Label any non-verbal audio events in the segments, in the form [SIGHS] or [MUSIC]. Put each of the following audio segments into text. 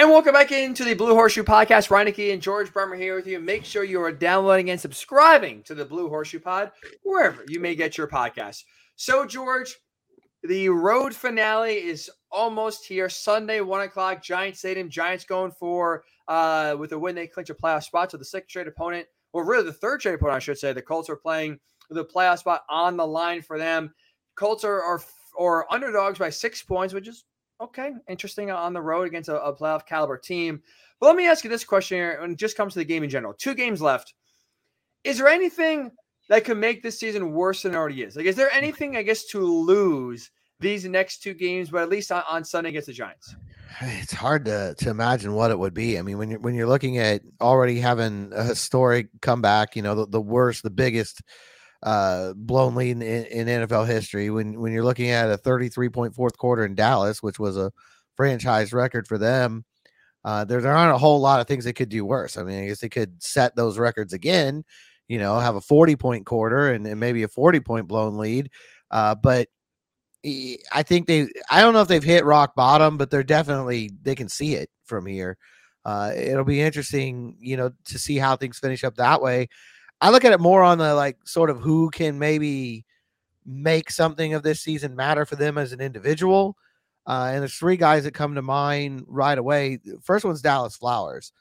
And welcome back into the Blue Horseshoe Podcast. Reineke and George Bremer here with you. Make sure you are downloading and subscribing to the Blue Horseshoe Pod wherever you may get your podcast. So, George, the road finale is almost here. Sunday, one o'clock. Giants Stadium. Giants going for uh, with a win, they clinch a playoff spot. So the sixth straight opponent, or really the third straight opponent, I should say. The Colts are playing the playoff spot on the line for them. Colts are are or underdogs by six points, which is okay, interesting uh, on the road against a, a playoff caliber team. But let me ask you this question here, and it just comes to the game in general. Two games left. Is there anything that could make this season worse than it already is? Like, is there anything, I guess, to lose these next two games, but at least on, on Sunday against the Giants? It's hard to to imagine what it would be. I mean, when you're when you're looking at already having a historic comeback, you know, the, the worst, the biggest uh, blown lead in, in, NFL history. When when you're looking at a 33 point fourth quarter in Dallas, which was a franchise record for them, uh, there, there aren't a whole lot of things they could do worse. I mean, I guess they could set those records again. You know, have a 40 point quarter and, and maybe a 40 point blown lead. Uh, but I think they, I don't know if they've hit rock bottom, but they're definitely, they can see it from here. Uh, it'll be interesting, you know, to see how things finish up that way. I look at it more on the like sort of who can maybe make something of this season matter for them as an individual. Uh, and there's three guys that come to mind right away. First one's Dallas Flowers,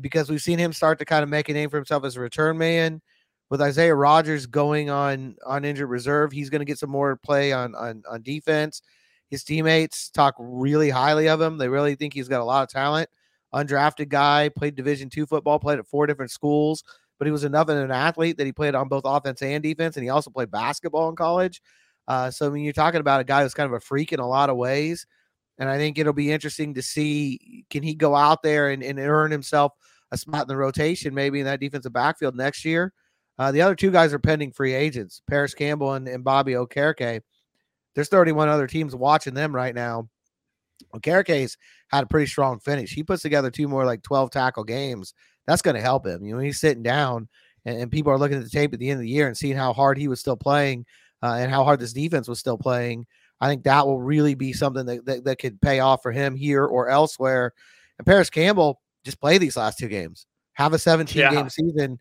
because we've seen him start to kind of make a name for himself as a return man. With Isaiah Rodgers going on on injured reserve, he's going to get some more play on, on on defense. His teammates talk really highly of him. They really think he's got a lot of talent. Undrafted guy, played Division two football, played at four different schools but he was enough of an athlete that he played on both offense and defense, and he also played basketball in college. Uh, so I mean, you're talking about a guy who's kind of a freak in a lot of ways, and I think it'll be interesting to see can he go out there and, and earn himself a spot in the rotation, maybe in that defensive backfield next year. Uh, the other two guys are pending free agents, Parris Campbell and, and Bobby Okereke. There's 31 other teams watching them right now. Okereke's had a pretty strong finish. He puts together two more like 12 tackle games that's going to help him. You know, he's sitting down and, and, people are looking at the tape at the end of the year and seeing how hard he was still playing uh, and how hard this defense was still playing. I think that will really be something that, that, that could pay off for him here or elsewhere. And Parris Campbell just play these last two games, have a 17 yeah. game season.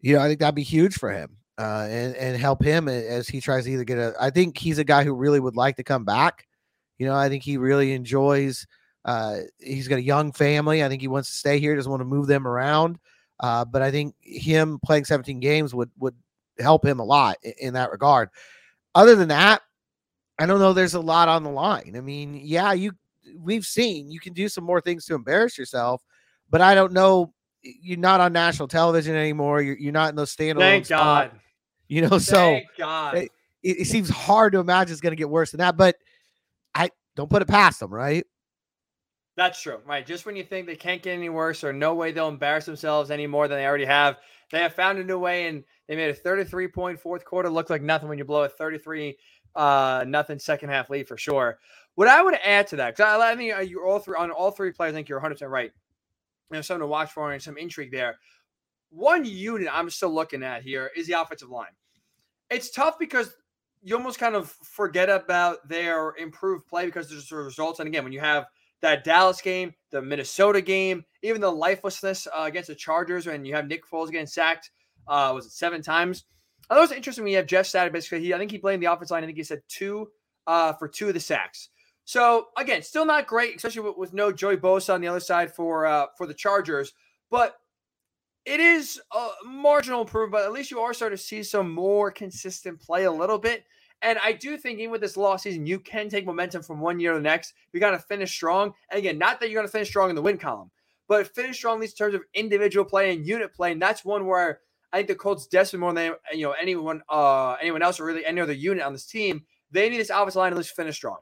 You know, I think that'd be huge for him uh, and, and help him as he tries to either get a. I think he's a guy who really would like to come back. You know, I think he really enjoys uh, he's got a young family. I think he wants to stay here. Doesn't want to move them around. Uh, but I think him playing 17 games would would help him a lot in, in, that regard. Other than that, I don't know. There's a lot on the line. I mean, yeah, you we've seen you can do some more things to embarrass yourself, but I don't know. You're not on national television anymore. You're, you're not in those standalone. Thank God. You know, [LAUGHS] Thank so God. It, it seems hard to imagine it's going to get worse than that. But I don't put it past them, right? That's true, right? Just when you think they can't get any worse or no way they'll embarrass themselves any more than they already have, they have found a new way and they made a 33 point fourth quarter look like nothing when you blow a 33 uh nothing second half lead for sure. What I would add to that, because I, I think uh, you're all three on all three players, I think you're 100 percent right. There's something to watch for and some intrigue there. One unit I'm still looking at here is the offensive line. It's tough because you almost kind of forget about their improved play because there's the results. And again, when you have that Dallas game, the Minnesota game, even the lifelessness uh, against the Chargers, and you have Nick Foles getting sacked, uh, was it seven times? I thought it was interesting when you have Jeff Saturday. Basically, he I think he blamed the offense line. I think he said two uh, for two of the sacks. So again, still not great, especially with, with no Joey Bosa on the other side for uh, for the Chargers. But it is a marginal improvement. But at least you are starting to see some more consistent play a little bit. And I do think even with this lost season, you can take momentum from one year to the next. You got to finish strong. And again, not that you're going to finish strong in the win column, but finish strong in terms of individual play and unit play. And that's one where I think the Colts desperate more than you know anyone uh anyone else or really any other unit on this team. They need this offensive line to at least finish strong.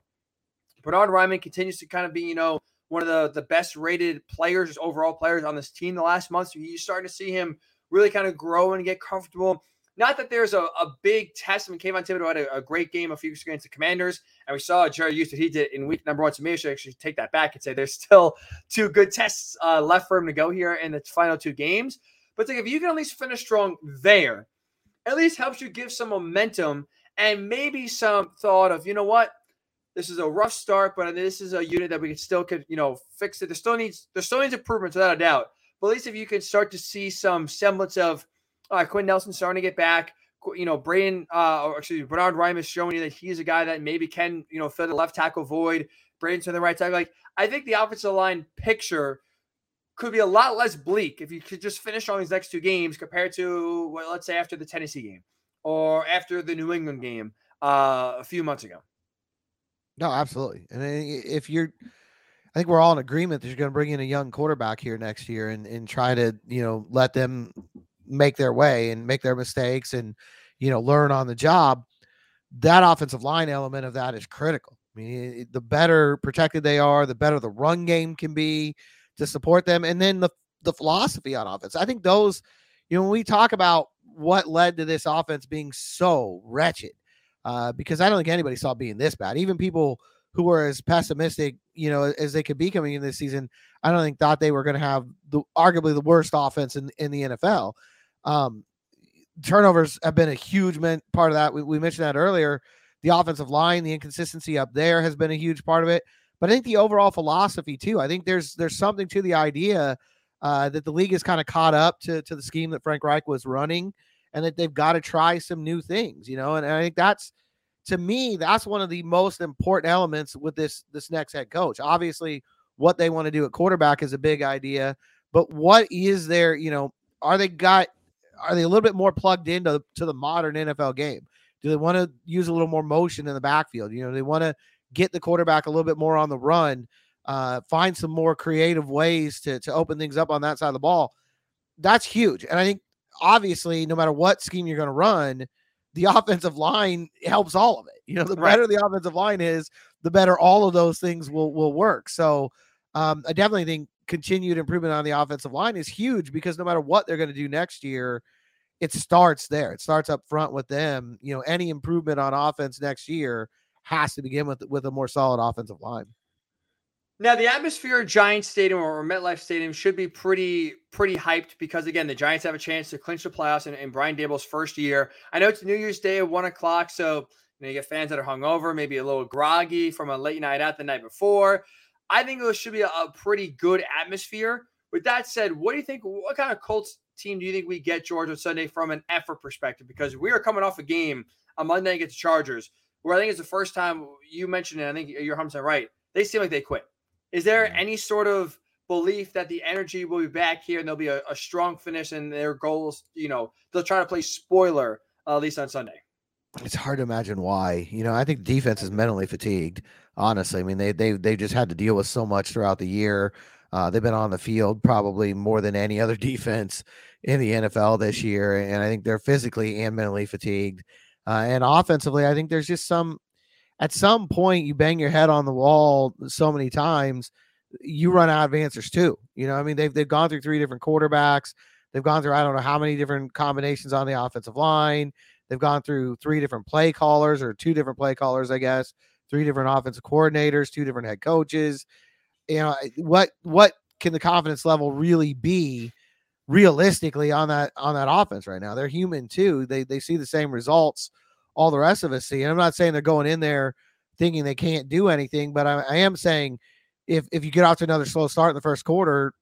Bernhard Raimann continues to kind of be, you know, one of the, the best rated players, overall players on this team the last month. So you're starting to see him really kind of grow and get comfortable. Not that there's a, a big test. I mean, Kayvon Thibodeaux had a, a, great game a few weeks against the Commanders, and we saw Jerry Hughes what he did in week number one. So maybe I should actually take that back and say there's still two good tests uh, left for him to go here in the final two games. But like, if you can at least finish strong there, at least helps you give some momentum and maybe some thought of, you know what, this is a rough start, but this is a unit that we can still could you know fix it. There still needs there still needs improvements without a doubt. But at least if you can start to see some semblance of uh, Quenton Nelson starting to get back, you know, Braden, uh, or excuse me, Bernhard Raimann is showing you that he's a guy that maybe can, you know, fill the left tackle void, Braden to the right tackle. Like, I think the offensive line picture could be a lot less bleak if you could just finish on these next two games compared to, well, let's say, after the Tennessee game or after the New England game uh, a few months ago. No, absolutely. And if you're, I think we're all in agreement that you're going to bring in a young quarterback here next year and and try to you know let them make their way and make their mistakes and you know learn on the job. That offensive line element of that is critical. I mean, the better protected they are, the better the run game can be to support them, and then the the philosophy on offense. I think those, you know, when we talk about what led to this offense being so wretched, uh, because I don't think anybody saw being this bad. Even people who were as pessimistic, you know, as they could be coming in this season, I don't think thought they were going to have the arguably the worst offense in in the NFL. Um, turnovers have been a huge part of that. We, we mentioned that earlier. The offensive line, the inconsistency up there has been a huge part of it. But I think the overall philosophy too. I think there's there's something to the idea uh, that the league is kind of caught up to to the scheme that Frank Reich was running and that they've got to try some new things, you know. And, and I think that's to me, that's one of the most important elements with this this next head coach. Obviously, what they want to do at quarterback is a big idea, but what is there, you know, are they got are they a little bit more plugged into to the modern NFL game? Do they want to use a little more motion in the backfield? You know, they want to get the quarterback a little bit more on the run, uh, find some more creative ways to to open things up on that side of the ball. That's huge. And I think obviously, no matter what scheme you're going to run, the [LAUGHS] offensive line helps all of it. You know, the right. better the offensive line is, the better all of those things will will work. So, um, I definitely think continued improvement on the offensive line is huge because no matter what they're going to do next year, it starts there. It starts up front with them. You know, any improvement on offense next year has to begin with with a more solid offensive line. Now, the atmosphere at Giants Stadium or MetLife Stadium should be pretty pretty hyped because again, the Giants have a chance to clinch the playoffs in, in Brian Daboll's first year. I know it's New Year's Day at one o'clock, so you, know, you get fans that are hungover, maybe a little groggy from a late night out the night before. I think it should be a, a pretty good atmosphere. With that said, what do you think? What kind of Colts team do you think we get George on Sunday from an effort perspective? Because we are coming off a game on Monday against the Chargers, where I think it's the first time you mentioned it. I think you're 100 right. They seem like they quit. Is there any sort of belief that the energy will be back here and there'll be a, a strong finish and their goals, you know, they'll try to play spoiler uh, at least on Sunday? It's hard to imagine why. You know, I think defense is mentally fatigued. Honestly, I mean they they they just had to deal with so much throughout the year. Uh, they've been on the field probably more than any other [LAUGHS] defense in the NFL this year, and I think they're physically and mentally fatigued. Uh, and offensively, I think there's just some at some point you bang your head on the wall so many times, you run out of answers too. You know, I mean, they've they've gone through three different quarterbacks. They've gone through I don't know how many different combinations on the offensive line. They've gone through three different play callers or two different play callers, I guess, three different offensive coordinators, two different head coaches. You know, eh, what what can the confidence level really be realistically on that on that offense right now? They're human too. They they see the same results all the rest of us see. And I'm not saying they're going in there thinking they can't do anything, but I, I am saying if if you get off to another slow start in the first quarter,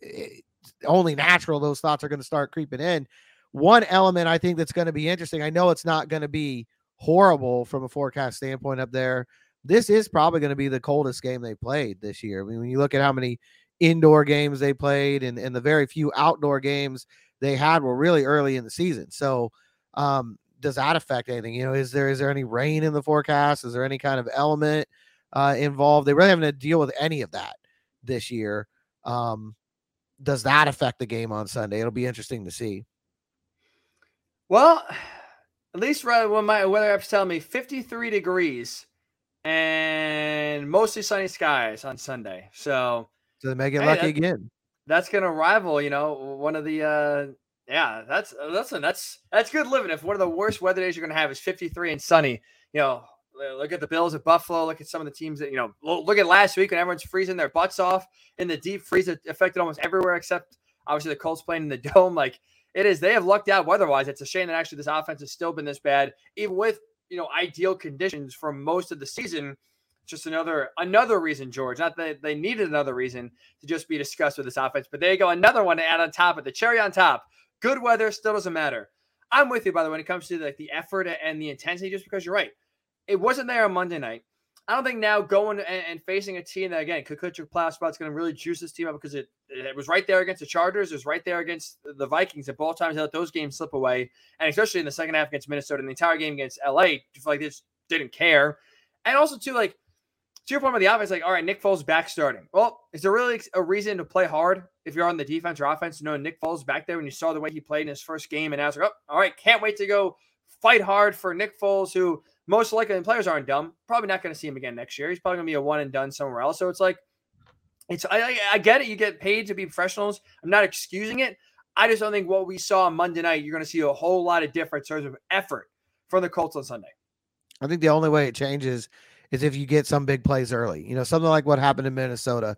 it's only natural those thoughts are going to start creeping in. One element I think that's going to be interesting. I know it's not going to be horrible from a forecast standpoint up there, this is probably going to be the coldest game they played this year. I mean, when you look at how many indoor games they played and, and the very few outdoor games they had were really early in the season. So, um, does that affect anything? You know, is there is there any rain in the forecast? Is there any kind of element uh, involved? They really haven't to deal with any of that this year. Um, does that affect the game on Sunday? It'll be interesting to see. Well, [SIGHS] at least when my weather app's telling me 53 degrees and mostly sunny skies on Sunday. So, so they may get hey, lucky that, again. That's gonna rival, you know, one of the uh yeah, that's listen, that's that's good living. If one of the worst weather days you're gonna have is 53 and sunny, you know, look at the Bills at Buffalo. Look at some of the teams that you know. Look at last week when everyone's freezing their butts off in the deep freeze. It affected almost everywhere except obviously the Colts playing in the [LAUGHS] dome. Like it is, they have lucked out weather-wise. It's a shame that actually this offense has still been this bad, even with you know ideal conditions for most of the season. Just another another reason, George. Not that they needed another reason to just be discussed with this offense, but there you go, another one to add on top of the cherry on top. Good weather still doesn't matter. I'm with you, by the way, when it comes to like the effort and the intensity, just because you're right. It wasn't there on Monday night. I don't think now going and, and facing a team that again could cut your playoff spot is going to really juice this team up because it it was right there against the Chargers, it was right there against the Vikings. At both times, they let those games slip away, and especially in the second half against Minnesota and the entire game against LA, like they just didn't care. And also too, like to your point about the offense, like all right, Nick Foles back starting. Well, is there really a reason to play hard if you're on the defense or offense? You know, Nick Foles back there when you saw the way he played in his first game, and I was like, oh, all right, can't wait to go fight hard for Nick Foles, who most likely the players aren't dumb. Probably not going to see him again next year. He's probably going to be a one and done somewhere else. So it's like, it's I, I get it. You get paid to be professionals. I'm not excusing it. I just don't think what we saw on Monday night, you're going to see a whole lot of difference in terms of effort from the Colts on Sunday. I think the only way it changes is if you get some big plays early. You know, something like what happened in Minnesota.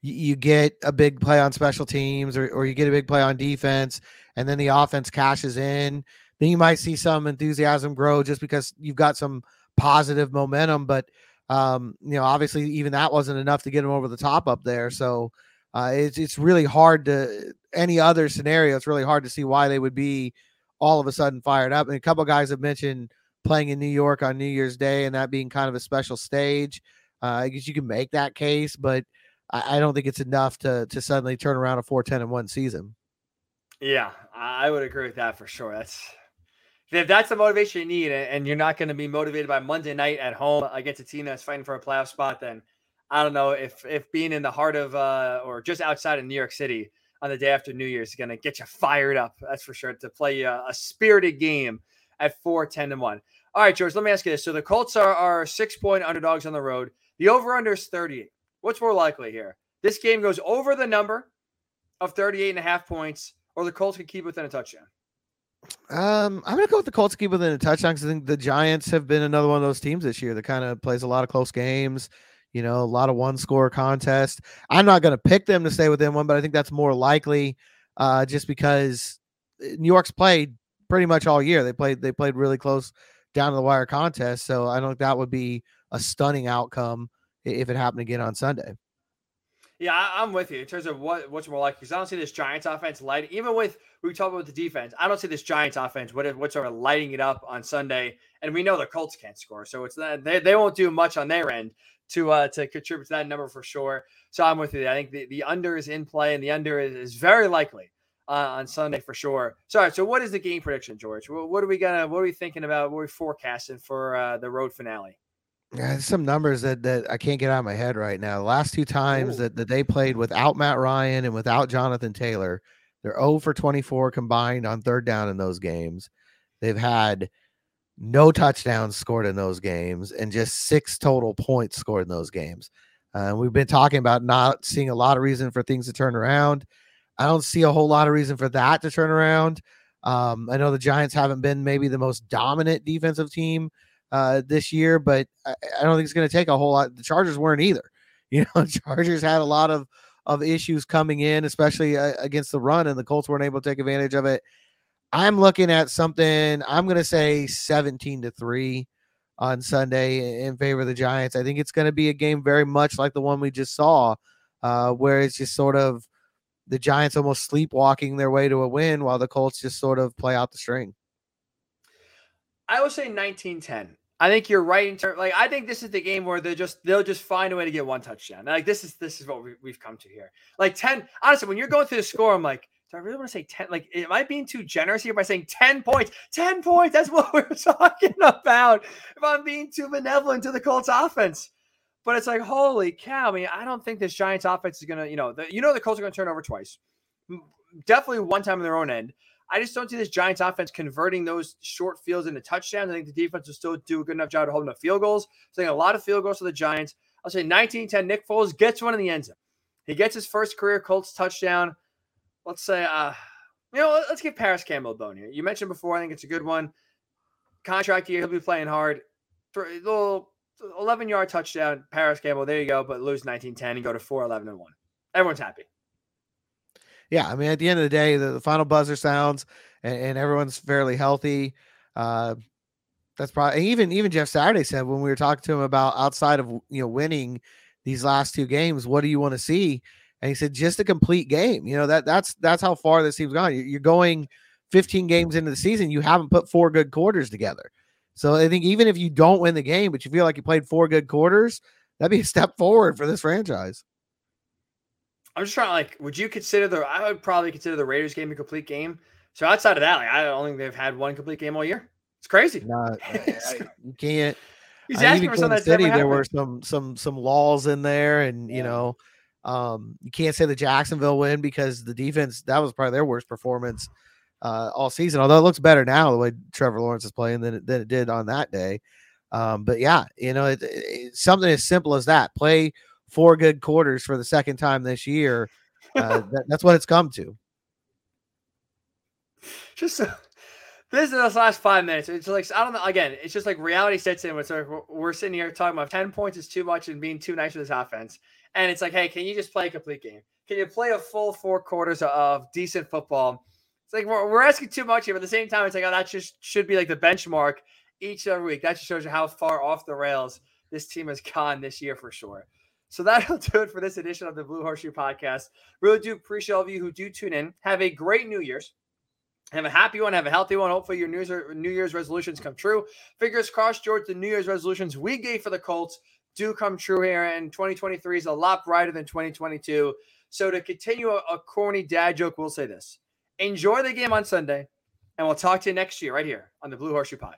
You, you get a big play on special teams or, or you get a big play on defense, and then the offense cashes in then you might see some enthusiasm grow just because you've got some positive momentum. But um, you know, obviously, even that wasn't enough to get them over the top up there. So uh, it's it's really hard to any other scenario. It's really hard to see why they would be all of a sudden fired up. And a couple guys have mentioned playing in New York on New Year's Day and that being kind of a special stage. Uh, I guess you can make that case, but I, I don't think it's enough to to suddenly turn around a four ten and one season. Yeah, I would agree with that for sure. That's if that's the motivation you need, and you're not going to be motivated by Monday night at home against a team that's fighting for a playoff spot, then I don't know if if being in the heart of uh, or just outside of New York City on the day after New Year's is going to get you fired up. That's for sure to play a, a spirited game at four, 10 and one. All right, George, let me ask you this. So the Colts are, are six point underdogs on the road. The over under is 38. What's more likely here? This game goes over the number of 38 and a half points, or the Colts can keep within a touchdown. Um, I'm gonna go with the Colts keep within a touchdown because I think the Giants have been another one of those teams this year that kind of plays a lot of close games. You know, a lot of one score contest. I'm not gonna pick them to stay within one, but I think that's more likely, uh, just because eh, New York's played pretty much all year. They played they played really close down to the wire contest, so I don't think that would be a stunning outcome if it happened again on Sunday. Yeah, I, am with you in terms of what what's more likely because I don't see this Giants offense light. Even with we talk about the defense, I don't see this Giants offense what whatsoever lighting it up on Sunday. And we know the Colts can't score, so it's that they, they won't do much on their end to uh to contribute to that number for sure. So I'm with you. I think the, the under is in play, and the under is, is very likely uh, on Sunday for sure. Sorry. So what is the game prediction, George? What, what are we gonna what are we thinking about? What are we forecasting for uh, the road finale? Yeah, some numbers that that I can't get out of my head right now. The last two times that, that they played without Matt Ryan and without Jonathan Taylor, they're 0 for 24 combined on third down in those games. They've had no touchdowns scored in those games and just six total points scored in those games. Uh, we've been talking about not seeing a lot of reason for things to turn around. I don't see a whole lot of reason for that to turn around. Um, I know the Giants haven't been maybe the most dominant defensive team uh, this year, but I, I don't think it's going to take a whole lot. The Chargers weren't either. [LAUGHS] You know, Chargers had a lot of of issues coming in, especially uh, against the run, and the Colts weren't able to take advantage of it. I'm looking at something. I'm going to say 17 to three on Sunday in favor of the Giants. I think it's going to be a game very much like the one we just saw, uh, where it's just sort of the Giants almost sleepwalking their way to a win while the Colts just sort of play out the string. I would say 1910. I think you're right in terms. Like I think this is the game where they just they'll just find a way to get one touchdown. Like this is this is what we, we've come to here. Like ten. Honestly, when you're going through the score, I'm like, do I really want to say ten? Like, am I being too generous here by saying ten points? Ten points. That's [LAUGHS] what we're talking about. If I'm being too benevolent to the Colts offense. But it's like, holy cow! I mean, I don't think this Giants offense is gonna, you know, the, you know, the Colts are gonna turn over twice. Definitely one time in their own end. I just don't see this Giants offense converting those short fields into touchdowns. I think the defense will still do a good enough job to hold enough field goals. So I think a lot of field goals for the Giants. I'll say 19-10. Nick Foles gets one in the end zone. He gets his first career Colts touchdown. Let's say, uh, you know, let's give Parris Campbell a bone here. You mentioned before, I think it's a good one. Contract year, he'll be playing hard. A little 11 yard touchdown, Parris Campbell. There you go. But lose 19 10 and go to 4 11 and 1. Everyone's happy yeah, I mean, at the end of the day, the, the final buzzer sounds and, and, everyone's fairly healthy. Uh, that's probably even even Jeff Saturday said when we were talking to him about outside of you know winning these last two games, what do you want to see? And he said just a complete game. You know that that's that's how far this team's gone. You're going 15 games into the season, you haven't put four good quarters together. So I think even if you don't win the game, but you feel like you played four good quarters, that'd be a step forward for this franchise. I'm just trying to like, would you consider the? I would probably consider the Raiders game a complete game. So outside of that, like, I don't think they've had one complete game all year. It's crazy. No, [LAUGHS] you can't. He's I asking for something City, there were some some some laws in there, and yeah. you know, um, you can't say the Jacksonville win because the defense that was probably their worst performance uh, all season. Although it looks better now the way Trevor Lawrence is playing than it, than it did on that day. Um, but yeah, you know, it, it, something as simple as that: play four good quarters for the second time this year. Uh, [LAUGHS] that, that's what it's come to. Just uh, this is the last five minutes. It's like I don't know. Again, it's just like reality sets in. It's like we're sitting here talking about ten points is too much and being too nice with this offense. And it's like, hey, can you just play a complete game? Can you play a full four quarters of decent football? It's like we're, we're asking too much here, but at the same time, it's like, oh, that just should be like the benchmark each and every week. That just shows you how far off the rails this team has gone this year for sure. So that'll [LAUGHS] do it for this edition of the Blue Horseshoe Podcast. Really do appreciate all of you who do tune in. Have a great New Year's. Have a happy one. Have a healthy one. Hopefully, your New Year's, resolutions come true. Fingers crossed, George. The New Year's resolutions we gave for the Colts do come true here, and 2023 is a lot brighter than 2022. So, to continue a, a corny dad joke, we'll say this: Enjoy the game on Sunday, and we'll talk to you next year right here on the Blue Horseshoe Pod.